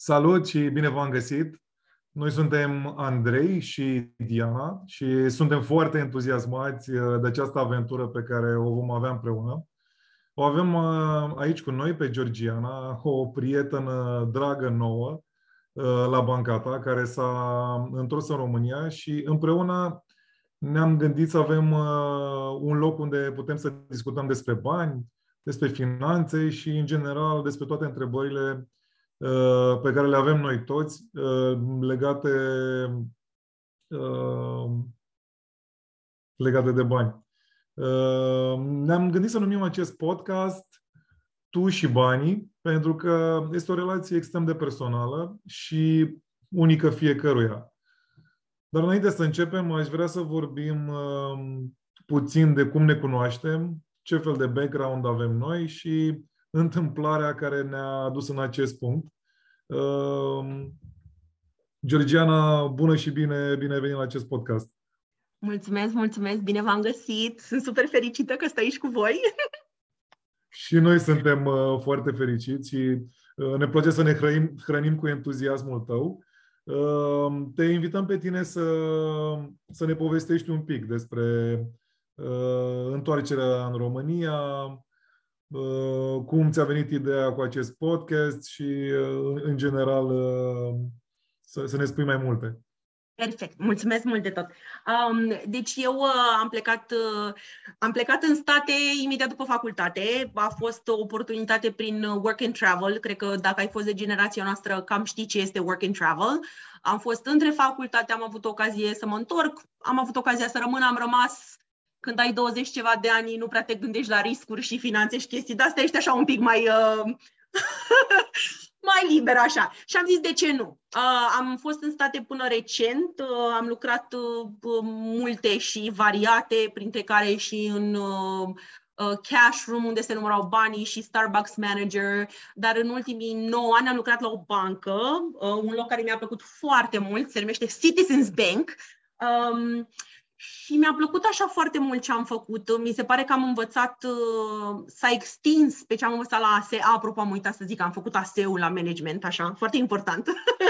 Salut și bine v-am găsit! Noi suntem Andrei și Diana și suntem foarte entuziasmați uh, de această aventură pe care o vom avea împreună. O avem uh, aici cu noi pe Georgiana, o prietenă dragă nouă uh, la Bancata, care s-a întors în România și împreună ne-am gândit să avem un loc unde putem să discutăm despre bani, despre finanțe și, în general, despre toate întrebările Uh, pe care le avem noi toți uh, legate, uh, legate de bani. Ne-am gândit să numim acest podcast Tu și banii, pentru că este o relație extrem de personală și unică fiecăruia. Dar înainte să începem, aș vrea să vorbim puțin de cum ne cunoaștem, ce fel de background avem noi și întâmplarea care ne-a adus în acest punct. Uh, Georgiana, bună și bine, bine venit la acest podcast. Mulțumesc, mulțumesc, bine v-am găsit. Sunt super fericită că stai aici cu voi. și noi suntem uh, foarte fericiți și uh, ne place să ne hrănim, hrănim cu entuziasmul tău. Uh, te invităm pe tine să, să ne povestești un pic despre uh, întoarcerea în România, Uh, cum ți-a venit ideea cu acest podcast și, uh, în general, uh, să, să ne spui mai multe. Perfect, mulțumesc mult de tot. Um, deci eu uh, am plecat uh, am plecat în state imediat după facultate. A fost o oportunitate prin work and travel. Cred că dacă ai fost de generația noastră, cam știi ce este work and travel. Am fost între facultate, am avut ocazie să mă întorc, am avut ocazia să rămân, am rămas când ai 20 ceva de ani, nu prea te gândești la riscuri și finanțe și chestii de astea, ești așa un pic mai, uh, mai liber așa. Și am zis, de ce nu? Uh, am fost în state până recent, uh, am lucrat uh, multe și variate, printre care și în uh, uh, cash room unde se numărau banii și Starbucks manager, dar în ultimii 9 ani am lucrat la o bancă, uh, un loc care mi-a plăcut foarte mult, se numește Citizens Bank. Um, și mi-a plăcut așa foarte mult ce am făcut. Mi se pare că am învățat, uh, s-a extins pe ce am învățat la ASE. Apropo, am uitat să zic, am făcut ASE-ul la management, așa, foarte important.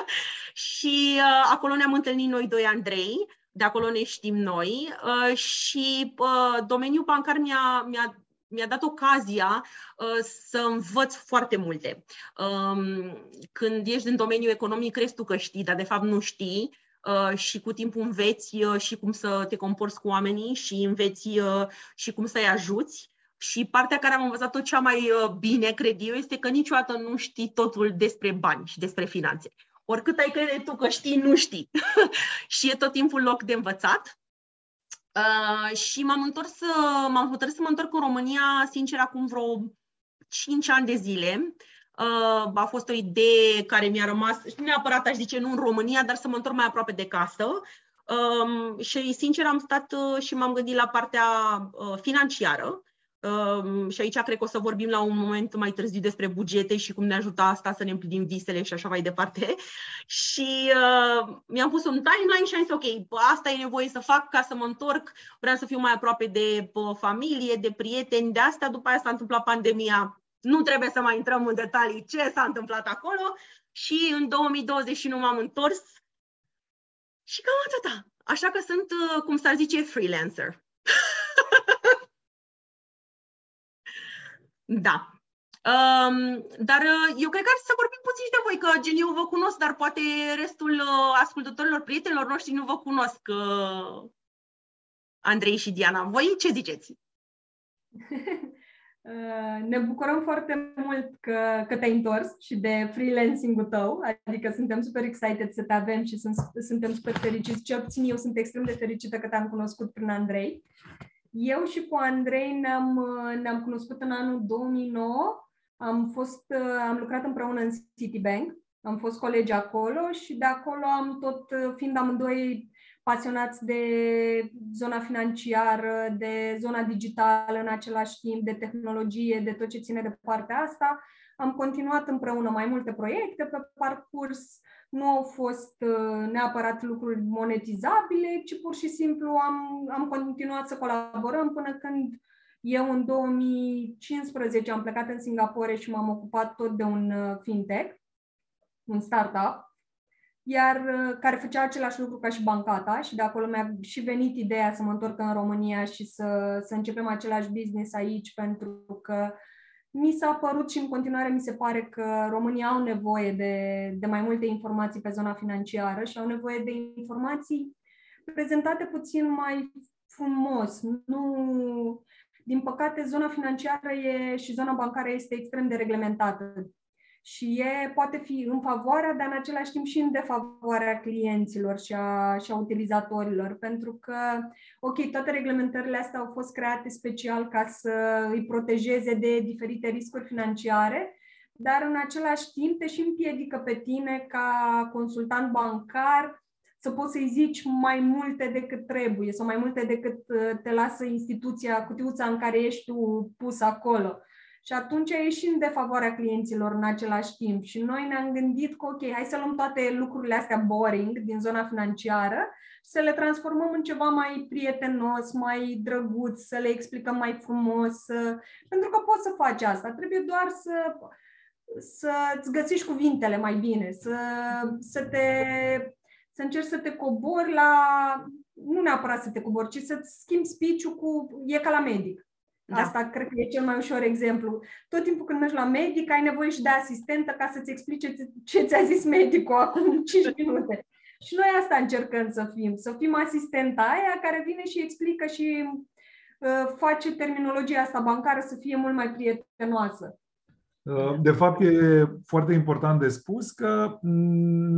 și uh, acolo ne-am întâlnit noi doi, Andrei, de acolo ne știm noi. Uh, și uh, domeniul bancar mi-a, mi-a mi-a dat ocazia uh, să învăț foarte multe. Um, când ești în domeniul economic, crezi tu că știi, dar de fapt nu știi Uh, și cu timpul înveți uh, și cum să te comporți cu oamenii și înveți uh, și cum să-i ajuți. Și partea care am învățat-o cea mai bine, cred eu, este că niciodată nu știi totul despre bani și despre finanțe. Oricât ai crede tu că știi, nu știi. și e tot timpul loc de învățat. Uh, și m-am întors, m-am hotărât să mă întorc în România, sincer, acum vreo 5 ani de zile. Uh, Uh, a fost o idee care mi-a rămas, nu neapărat aș zice nu în România, dar să mă întorc mai aproape de casă. Um, și sincer am stat uh, și m-am gândit la partea uh, financiară. Um, și aici cred că o să vorbim la un moment mai târziu despre bugete și cum ne ajută asta să ne împlinim visele și așa mai departe. Și uh, mi-am pus un timeline și am zis, ok, asta e nevoie să fac ca să mă întorc, vreau să fiu mai aproape de uh, familie, de prieteni, de asta, după aia s-a întâmplat pandemia, nu trebuie să mai intrăm în detalii ce s-a întâmplat acolo și în 2021 m-am întors și cam atâta. Așa că sunt, uh, cum s-ar zice, freelancer. da. Um, dar uh, eu cred că ar să vorbim puțin și de voi, că gen eu vă cunosc, dar poate restul uh, ascultătorilor, prietenilor noștri nu vă cunosc, uh, Andrei și Diana. Voi ce ziceți? Uh, ne bucurăm foarte mult că, că te-ai întors și de freelancing-ul tău, adică suntem super excited să te avem și sunt, suntem super fericiți. Ce puțin eu sunt extrem de fericită că te-am cunoscut prin Andrei. Eu și cu Andrei ne-am, uh, ne-am cunoscut în anul 2009. Am, fost, uh, am lucrat împreună în Citibank, am fost colegi acolo și de acolo am tot, fiind amândoi pasionați de zona financiară, de zona digitală în același timp, de tehnologie, de tot ce ține de partea asta. Am continuat împreună mai multe proiecte pe parcurs. Nu au fost uh, neapărat lucruri monetizabile, ci pur și simplu am, am continuat să colaborăm până când eu în 2015 am plecat în Singapore și m-am ocupat tot de un uh, fintech un startup, iar uh, care făcea același lucru ca și bancata și de acolo mi-a și venit ideea să mă întorc în România și să, să începem același business aici pentru că mi s-a părut și în continuare mi se pare că România au nevoie de, de mai multe informații pe zona financiară și au nevoie de informații prezentate puțin mai frumos. Nu, din păcate, zona financiară e, și zona bancară este extrem de reglementată și e, poate fi în favoarea, dar în același timp și în defavoarea clienților și a, și a utilizatorilor, pentru că, ok, toate reglementările astea au fost create special ca să îi protejeze de diferite riscuri financiare, dar în același timp te și împiedică pe tine ca consultant bancar să poți să-i zici mai multe decât trebuie sau mai multe decât uh, te lasă instituția, cutiuța în care ești tu pus acolo. Și atunci ieșim de favoarea clienților în același timp. Și noi ne-am gândit că, ok, hai să luăm toate lucrurile astea boring din zona financiară și să le transformăm în ceva mai prietenos, mai drăguț, să le explicăm mai frumos. Pentru că poți să faci asta. Trebuie doar să să-ți găsești cuvintele mai bine, să, să te să încerci să te cobori la, nu neapărat să te cobori, ci să-ți schimbi speech cu, e ca la medic. Da. Asta cred că e cel mai ușor exemplu. Tot timpul când mergi la medic, ai nevoie și de asistentă ca să-ți explice ce ți-a zis medicul acum 5 minute. Și noi asta încercăm să fim, să fim asistenta aia care vine și explică și uh, face terminologia asta bancară să fie mult mai prietenoasă. Uh, de fapt, e foarte important de spus că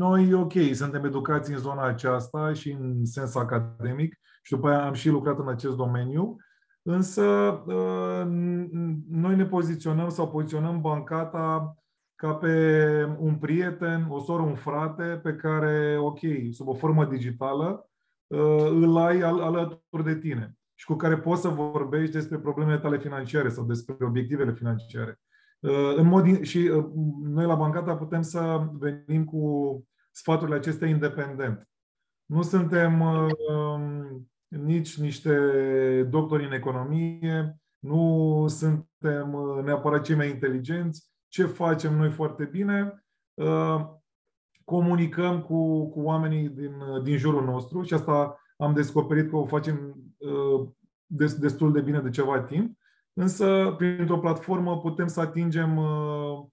noi, ok, suntem educați în zona aceasta și în sens academic și după aia am și lucrat în acest domeniu, însă uh, noi ne poziționăm sau poziționăm bancata ca pe un prieten, o soră, un frate pe care, ok, sub o formă digitală, uh, îl ai al- alături de tine și cu care poți să vorbești despre problemele tale financiare sau despre obiectivele financiare. Uh, în mod, și uh, noi la Bancata putem să venim cu sfaturile acestea independent. Nu suntem uh, nici niște doctori în economie, nu suntem neapărat cei mai inteligenți. Ce facem noi foarte bine? Comunicăm cu, cu oamenii din, din jurul nostru și asta am descoperit că o facem destul de bine de ceva timp Însă, printr-o platformă putem să atingem uh, uh,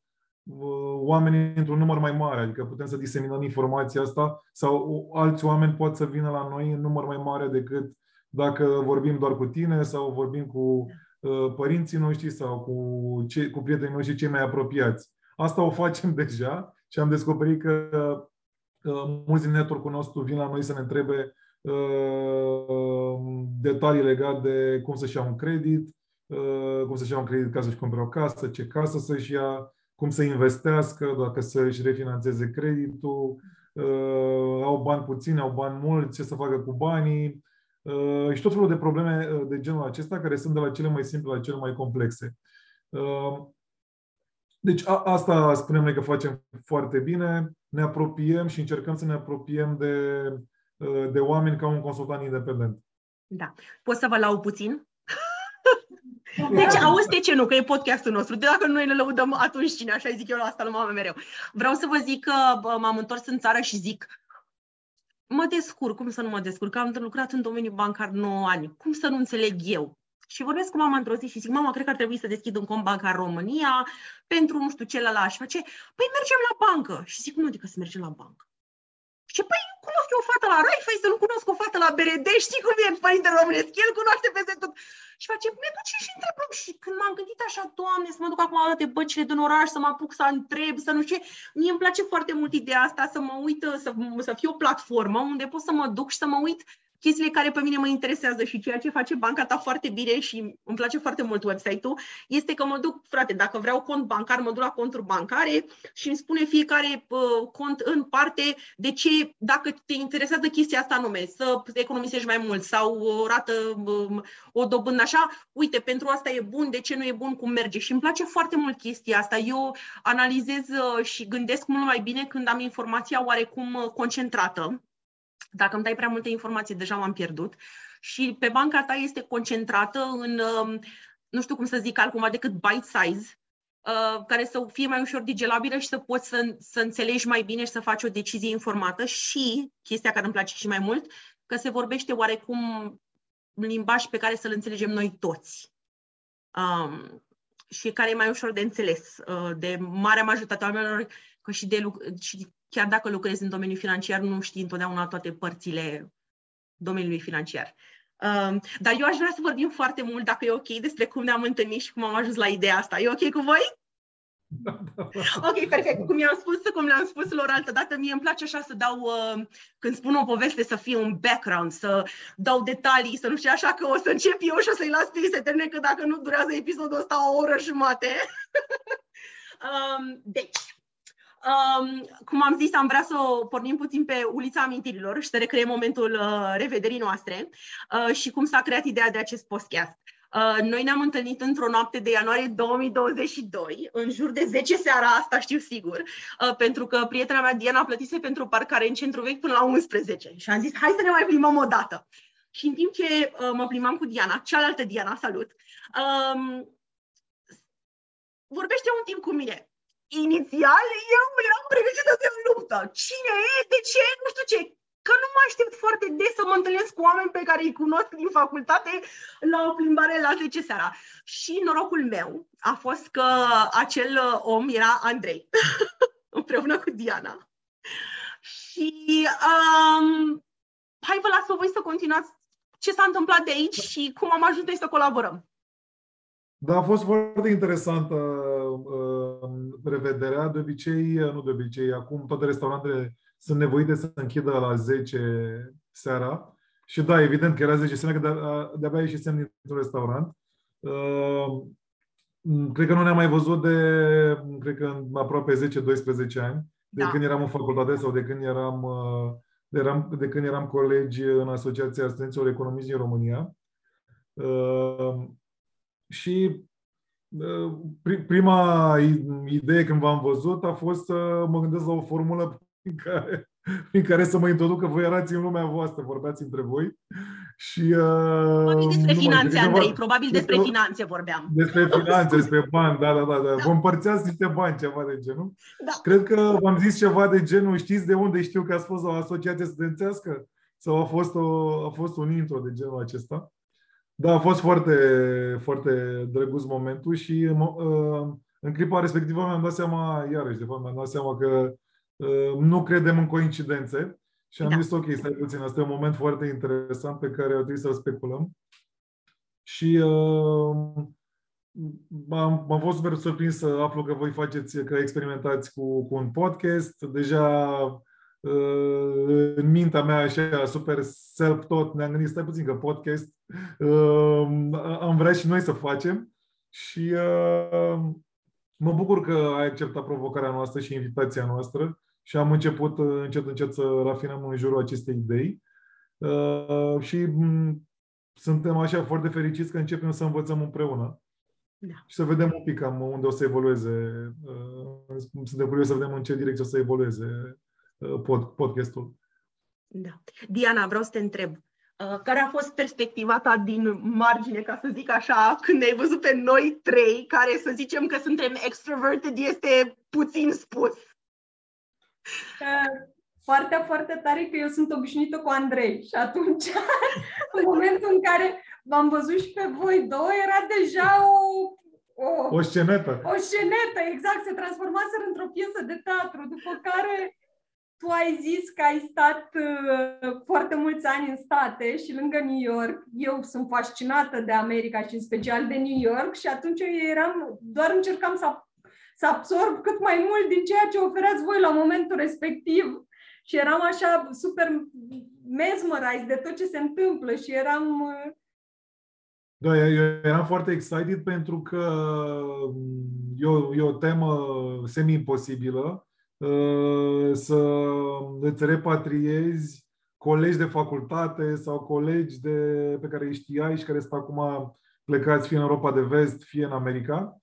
oamenii într-un număr mai mare, adică putem să diseminăm informația asta sau alți oameni pot să vină la noi în număr mai mare decât dacă vorbim doar cu tine sau vorbim cu uh, părinții noștri sau cu, cei, cu prietenii noștri cei mai apropiați. Asta o facem deja și am descoperit că mulți din network-ul nostru vin la noi să ne întrebe detalii legate de cum să-și ia un credit, Uh, cum să-și ia un credit ca să-și cumpere o casă, ce casă să-și ia, cum să investească, dacă să-și refinanțeze creditul, uh, au bani puțini, au bani mulți, ce să facă cu banii uh, și tot felul de probleme de genul acesta, care sunt de la cele mai simple la cele mai complexe. Deci a, asta spunem noi că facem foarte bine, ne apropiem și încercăm să ne apropiem de, de oameni ca un consultant independent. Da. Pot să vă lau puțin? Deci, auzi de ce nu, că e podcastul nostru. De dacă noi ne lăudăm, atunci cine, așa zic eu la asta, mame mereu. Vreau să vă zic că m-am întors în țară și zic, mă descurc, cum să nu mă descurc? Am lucrat în domeniul bancar 9 ani. Cum să nu înțeleg eu? Și vorbesc cu mama într-o zi și zic, mama, cred că ar trebui să deschid un cont bancar România pentru nu știu ce la la și face, păi mergem la bancă. Și zic, nu adică să mergem la bancă. Și păi cunosc eu o fată la Raiffeisen, să nu cunosc o fată la BRD, știi cum e părintele românesc, el cunoaște peste tot. Și face, ne duce și întrebăm. Și când m-am gândit așa, Doamne, să mă duc acum la toate băcile din oraș, să mă apuc să întreb, să nu știu mie îmi place foarte mult ideea asta, să mă uit, să, să fie o platformă unde pot să mă duc și să mă uit chestiile care pe mine mă interesează și ceea ce face banca ta foarte bine și îmi place foarte mult website-ul, este că mă duc, frate, dacă vreau cont bancar, mă duc la conturi bancare și îmi spune fiecare uh, cont în parte de ce, dacă te interesează chestia asta anume, să economisești mai mult sau o rată, uh, o dobândă așa, uite, pentru asta e bun, de ce nu e bun, cum merge. Și îmi place foarte mult chestia asta. Eu analizez uh, și gândesc mult mai bine când am informația oarecum uh, concentrată dacă îmi dai prea multe informații, deja m-am pierdut. Și pe banca ta este concentrată în, um, nu știu cum să zic altcumva decât bite size, uh, care să fie mai ușor digelabilă și să poți să, să înțelegi mai bine și să faci o decizie informată și, chestia care îmi place și mai mult, că se vorbește oarecum limbaj pe care să-l înțelegem noi toți. Um, și care e mai ușor de înțeles uh, de marea majoritate a oamenilor, că și, de, și chiar dacă lucrezi în domeniul financiar, nu știi întotdeauna toate părțile domeniului financiar. Um, dar eu aș vrea să vorbim foarte mult, dacă e ok, despre cum ne-am întâlnit și cum am ajuns la ideea asta. E ok cu voi? Ok, perfect. Cum i-am spus, cum le-am spus lor altă dată, mie îmi place așa să dau, uh, când spun o poveste, să fie un background, să dau detalii, să nu știu așa că o să încep eu și o să-i las pe ei să termine, că dacă nu durează episodul ăsta o oră jumate. um, deci, Um, cum am zis, am vrea să o pornim puțin pe ulița amintirilor și să recreăm momentul uh, revederii noastre uh, și cum s-a creat ideea de acest podcast. Uh, noi ne-am întâlnit într-o noapte de ianuarie 2022, în jur de 10 seara, asta știu sigur, uh, pentru că prietena mea Diana plătise pentru parcare în centru vechi până la 11 și am zis, hai să ne mai plimbăm o dată. Și în timp ce uh, mă plimbam cu Diana, cealaltă Diana, salut, um, vorbește un timp cu mine inițial eu eram pregătită de luptă. Cine e, de ce, nu știu ce. Că nu mă aștept foarte des să mă întâlnesc cu oameni pe care îi cunosc din facultate la o plimbare la 10 seara. Și norocul meu a fost că acel om era Andrei, împreună cu Diana. Și um, hai vă las voi să continuați ce s-a întâmplat de aici și cum am ajuns noi să colaborăm. Da, a fost foarte interesantă uh, revederea. De obicei, nu de obicei, acum toate restaurantele sunt nevoite să închidă la 10 seara. Și da, evident că era 10 seara, că de- de-abia ieșisem dintr-un restaurant. Uh, cred că nu ne-am mai văzut de, cred că aproape 10-12 ani, de Da. când eram în facultate sau de când eram, uh, de, eram, de când eram colegi în Asociația Studenților Economiști din România. Uh, și uh, pri- prima i- idee când v-am văzut a fost să mă gândesc la o formulă prin care, prin care să mă introducă voi erați în lumea voastră, vorbeați între voi. Și, uh, Probabil despre nu mai finanțe, știu, Andrei, ceva- probabil despre eu- finanțe vorbeam. despre finanțe, despre bani, da, da, da, da. Vă împărțeați niște bani, ceva de genul. Da. Cred că v-am zis ceva de genul, știți de unde știu că ați fost la o asociație studențească? Sau a fost, o, a fost un intro de genul acesta? Da, a fost foarte, foarte drăguț momentul și mo- uh, în clipa respectivă mi-am dat seama, iarăși, de fapt, mi-am dat seama că uh, nu credem în coincidențe și am Da. zis, ok, stai puțin, asta e un moment foarte interesant pe care ar trebui să-l speculăm. Și uh, am, am fost super surprins să aflu că voi faceți, că experimentați cu, cu un podcast. Deja uh, în mintea mea așa super self-tot ne-am gândit, stai puțin că podcast uh, am vrea și noi să facem și uh, mă bucur că ai acceptat provocarea noastră și invitația noastră și am început uh, încet încet să rafinăm în jurul acestei idei uh, și m- suntem așa foarte fericiți că începem să învățăm împreună Da. și să vedem un pic cam unde o să evolueze. uh, Suntem curioși să vedem în ce direcție o să evolueze uh, pod, podcastul. Da. Diana, vreau să te întreb. uh, Care a fost perspectiva ta din margine, ca să zic așa, când ai văzut pe noi trei, care să zicem că suntem extroverted, este puțin spus. Uh, Foarte, foarte tare că eu sunt obișnuită cu Andrei și atunci, în momentul în care v-am văzut și pe voi două, era deja o, o, O scenetă. o scenetă, exact, se transformaseră într-o piesă de teatru, după care tu ai zis că ai stat uh, foarte mulți ani în state și lângă New York. Eu sunt fascinată de America și în special de New York și atunci eu eram, doar încercam să, să absorb cât mai mult din ceea ce oferați voi la momentul respectiv. Și eram așa super mesmerized de tot ce se întâmplă și eram... uh, Da, eu eu eram foarte excited pentru că mm, e o, e o temă semi-imposibilă uh, să îți repatriezi colegi de facultate sau colegi de, pe care îi știai și care sunt acum plecați fie în Europa de Vest, fie în America.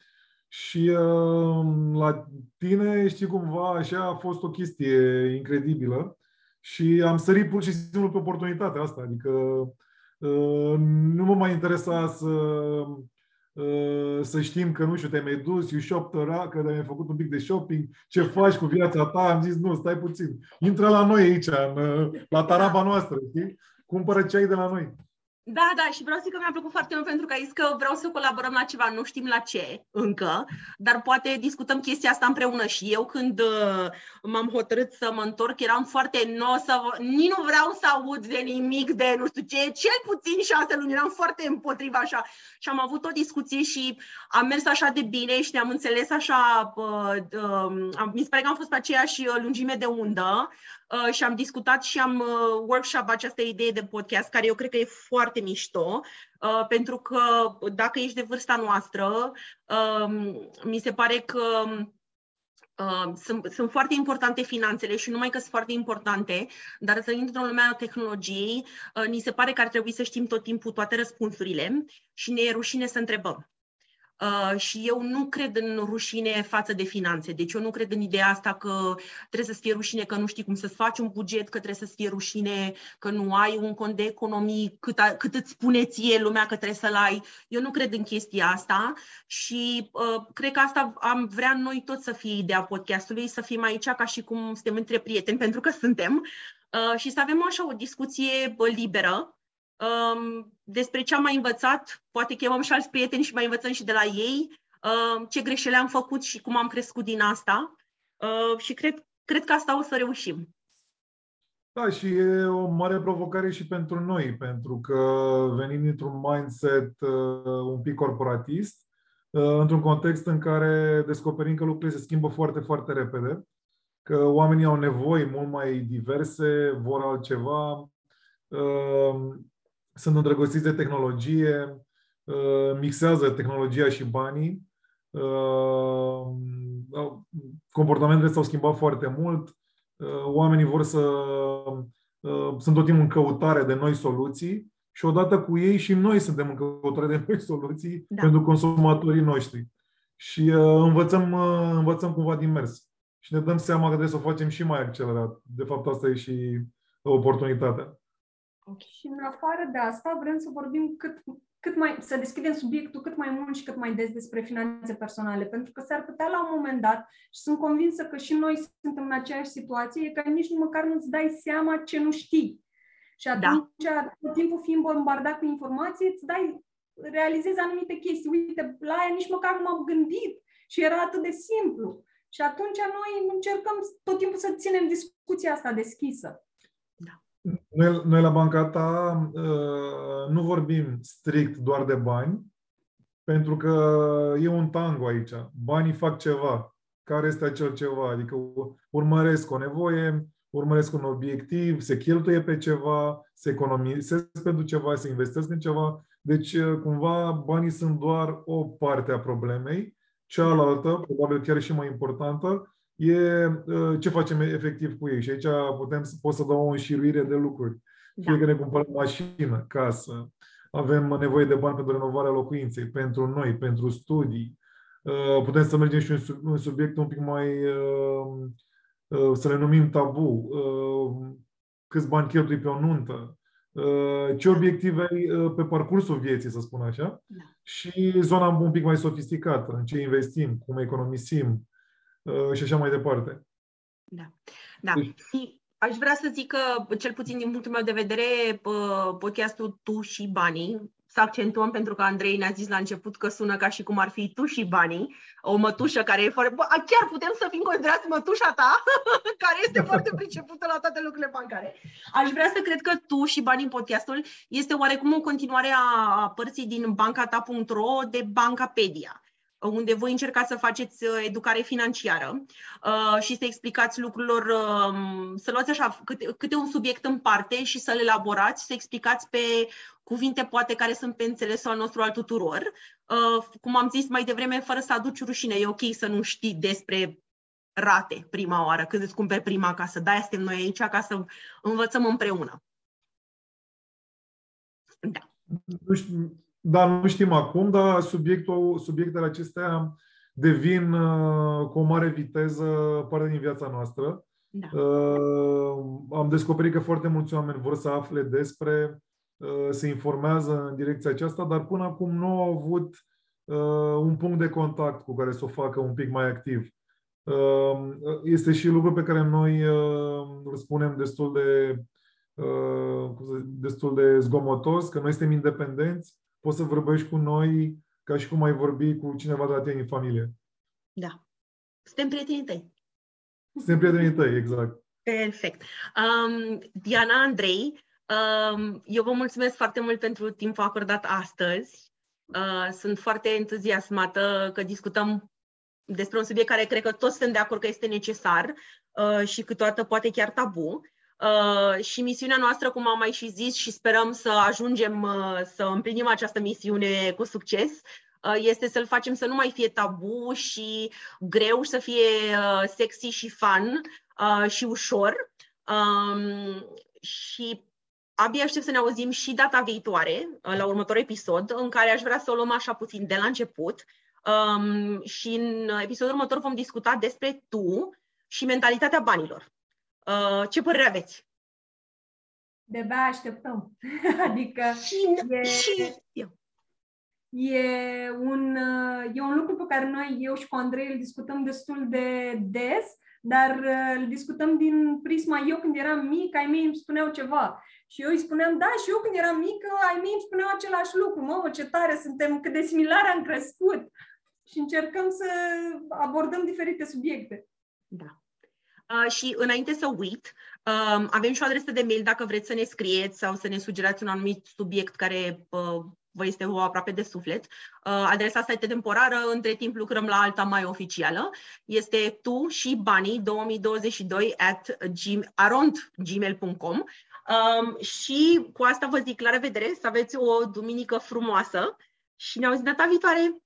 Și uh, la tine, știi cumva, așa a fost o chestie incredibilă și am sărit pur și simplu pe oportunitatea asta. Adică uh, nu mă mai interesa să uh, să știm că, nu știu, te-ai mai dus, you shop că ai făcut un pic de shopping, ce faci cu viața ta, am zis, nu, stai puțin, intră la noi aici, în, la taraba noastră, știi? Cumpără ce ai de la noi. Da, da, și vreau să zic că mi-a plăcut foarte mult pentru că ai zis că vreau să colaborăm la ceva, nu știm la ce încă, dar poate discutăm chestia asta împreună și eu când uh, m-am hotărât să mă întorc eram foarte no să, nici nu vreau să aud de nimic de nu știu ce, cel puțin șase luni, eram foarte împotriva așa. Și am avut o discuție și am mers așa de bine și ne-am înțeles așa, uh, uh, mi se pare că am fost pe aceeași lungime de undă, Uh, și am discutat și am uh, workshop această idee de podcast, care eu cred că e foarte mișto, uh, pentru că dacă ești de vârsta noastră, um, mi se pare că Uh, sunt, sunt foarte importante finanțele și numai că sunt foarte importante, dar să într-o lumea a tehnologiei, uh, ni se pare că ar trebui să știm tot timpul toate răspunsurile și ne e rușine să întrebăm. Uh, și eu nu cred în rușine față de finanțe. Deci eu nu cred în ideea asta că trebuie să fie rușine că nu știi cum să-ți faci un buget, că trebuie să fie rușine că nu ai un cont de economii cât, a, cât îți spune ție lumea că trebuie să-l ai. Eu nu cred în chestia asta și uh, cred că asta am vrea noi toți să fie ideea podcastului, să fim aici ca și cum suntem între prieteni, pentru că suntem, uh, și să avem așa o discuție liberă um, despre ce am mai învățat, poate chemăm și alți prieteni și mai învățăm și de la ei, um, ce greșeli am făcut și cum am crescut din asta uh, și cred, cred că asta o să reușim. Da, și e o mare provocare și pentru noi, pentru că venim dintr-un mindset uh, un pic corporatist, uh, într-un context în care descoperim că lucrurile se schimbă foarte, foarte repede, că oamenii au nevoi mult mai diverse, vor altceva, uh, sunt îndrăgostiți de tehnologie, uh, mixează tehnologia și banii. Uh, comportamentele s-au schimbat foarte mult. Uh, oamenii vor să. sunt tot timpul în căutare de noi soluții și odată cu ei și noi suntem în căutare de noi soluții da. pentru consumatorii noștri. Și învățăm, învățăm cumva din mers. Și ne dăm seama că trebuie să o facem și mai accelerat. De fapt, asta e și oportunitatea. Okay. Și în afară de asta vrem să vorbim cât, cât mai, să deschidem subiectul cât mai mult și cât mai des despre finanțe personale, pentru că s-ar putea la un moment dat, și sunt convinsă că și noi suntem în aceeași situație, e că nici măcar nu-ți dai seama ce nu știi. Și da. atunci, da. tot timpul fiind bombardat cu informații, îți dai, realizezi anumite chestii. Uite, la aia nici măcar nu m-am gândit și era atât de simplu. Și atunci noi încercăm tot timpul să ținem discuția asta deschisă. Noi, noi la banca ta uh, nu vorbim strict doar de bani, pentru că e un tango aici. Banii fac ceva. Care este acel ceva? Adică urmăresc o nevoie, urmăresc un obiectiv, se cheltuie pe ceva, se economisesc pentru ceva, se investesc în ceva. Deci, uh, cumva, banii sunt doar o parte a problemei. Cealaltă, probabil chiar și mai importantă, e uh, ce facem efectiv cu ei. Și aici putem, pot să dau o înșiruire de lucruri. Da. Fie că ne cumpărăm mașină, casă, avem nevoie de bani pentru renovarea locuinței, pentru noi, pentru studii. Uh, putem să mergem și un subiect un pic mai, uh, să le numim tabu. Câți bani cheltui pe o nuntă? Ce obiective ai pe parcursul vieții, să spun așa? Da. Și zona un pic mai sofisticată, în ce investim, cum economisim, Uh, și așa mai departe. Da. da. Deci... Și aș vrea să zic că, cel puțin din punctul meu de vedere, podcastul Tu și Banii, să accentuăm pentru că Andrei ne-a zis la început că sună ca și cum ar fi tu și banii, o mătușă care e foarte... Bă, chiar putem să fim considerați mătușa ta, care este foarte pricepută la toate lucrurile bancare. Aș vrea să cred că tu și banii podcastul este oarecum o continuare a părții din bancata.ro de Bancapedia unde voi încercați să faceți uh, educare financiară uh, și să explicați lucrurilor, um, să luați așa câte, câte un subiect în parte și să-l elaborați, să explicați pe cuvinte poate care sunt pe înțelesul al nostru al tuturor. Uh, cum am zis mai devreme, fără să aduci rușine, e ok să nu știi despre rate prima oară, când îți cumperi prima casă. De-aia suntem noi aici, ca să învățăm împreună. Da. Nu știu, dar nu știm acum, dar subiectul, subiectele acestea devin uh, cu o mare viteză parte din viața noastră. Da. Uh, am descoperit că foarte mulți oameni vor să afle despre, uh, se informează în direcția aceasta, dar până acum nu au avut uh, un punct de contact cu care să o facă un pic mai activ. Uh, este și lucru pe care noi uh, îl spunem destul de uh, destul de zgomotos, că noi suntem independenți, poți să vorbești cu noi ca și cum ai vorbi cu cineva de la tine în familie. Da. Suntem prietenii tăi. Suntem prietenii tăi, exact. Perfect. Um, Diana Andrei, um, eu vă mulțumesc foarte mult pentru timpul acordat astăzi. Uh, sunt foarte entuziasmată că discutăm despre un subiect care cred că toți suntem de acord că este necesar uh, și câteodată poate chiar tabu. Uh, și misiunea noastră, cum am mai și zis și sperăm să ajungem uh, să împlinim această misiune cu succes, uh, este să-l facem să nu mai fie tabu și greu și să fie uh, sexy și fun uh, și ușor. Um, și abia aștept să ne auzim și data viitoare, uh, la următorul episod, în care aș vrea să o luăm așa puțin de la început. Um, și în episodul următor vom discuta despre tu și mentalitatea banilor. Uh, ce părere aveți? De-abia așteptăm. adică Și, e, și eu. e, un, uh, e un lucru pe care noi, eu și cu Andrei, îl discutăm destul de des, dar uh, îl discutăm din prisma, eu când eram mic, ai mei îmi spuneau ceva. Și eu îi spuneam, da, și eu când eram mică, ai mei îmi spuneau același lucru. Mă, ce tare suntem, cât de similar am crescut. Și încercăm să abordăm diferite subiecte. Da. Uh, și înainte să uit, uh, avem și o adresă de mail dacă vreți să ne scrieți sau să ne sugerați un anumit subiect care uh, vă este o aproape de suflet. Uh, adresa asta este temporară, între timp lucrăm la alta mai oficială. Este tu și banii 2022 at gmail.com um, și cu asta vă zic la revedere, să aveți o duminică frumoasă și ne auzim data viitoare.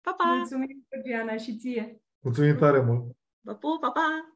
Pa, pa! Mulțumim, Diana, și ție! Mulțumim tare mult! Vă pup, pa, pa!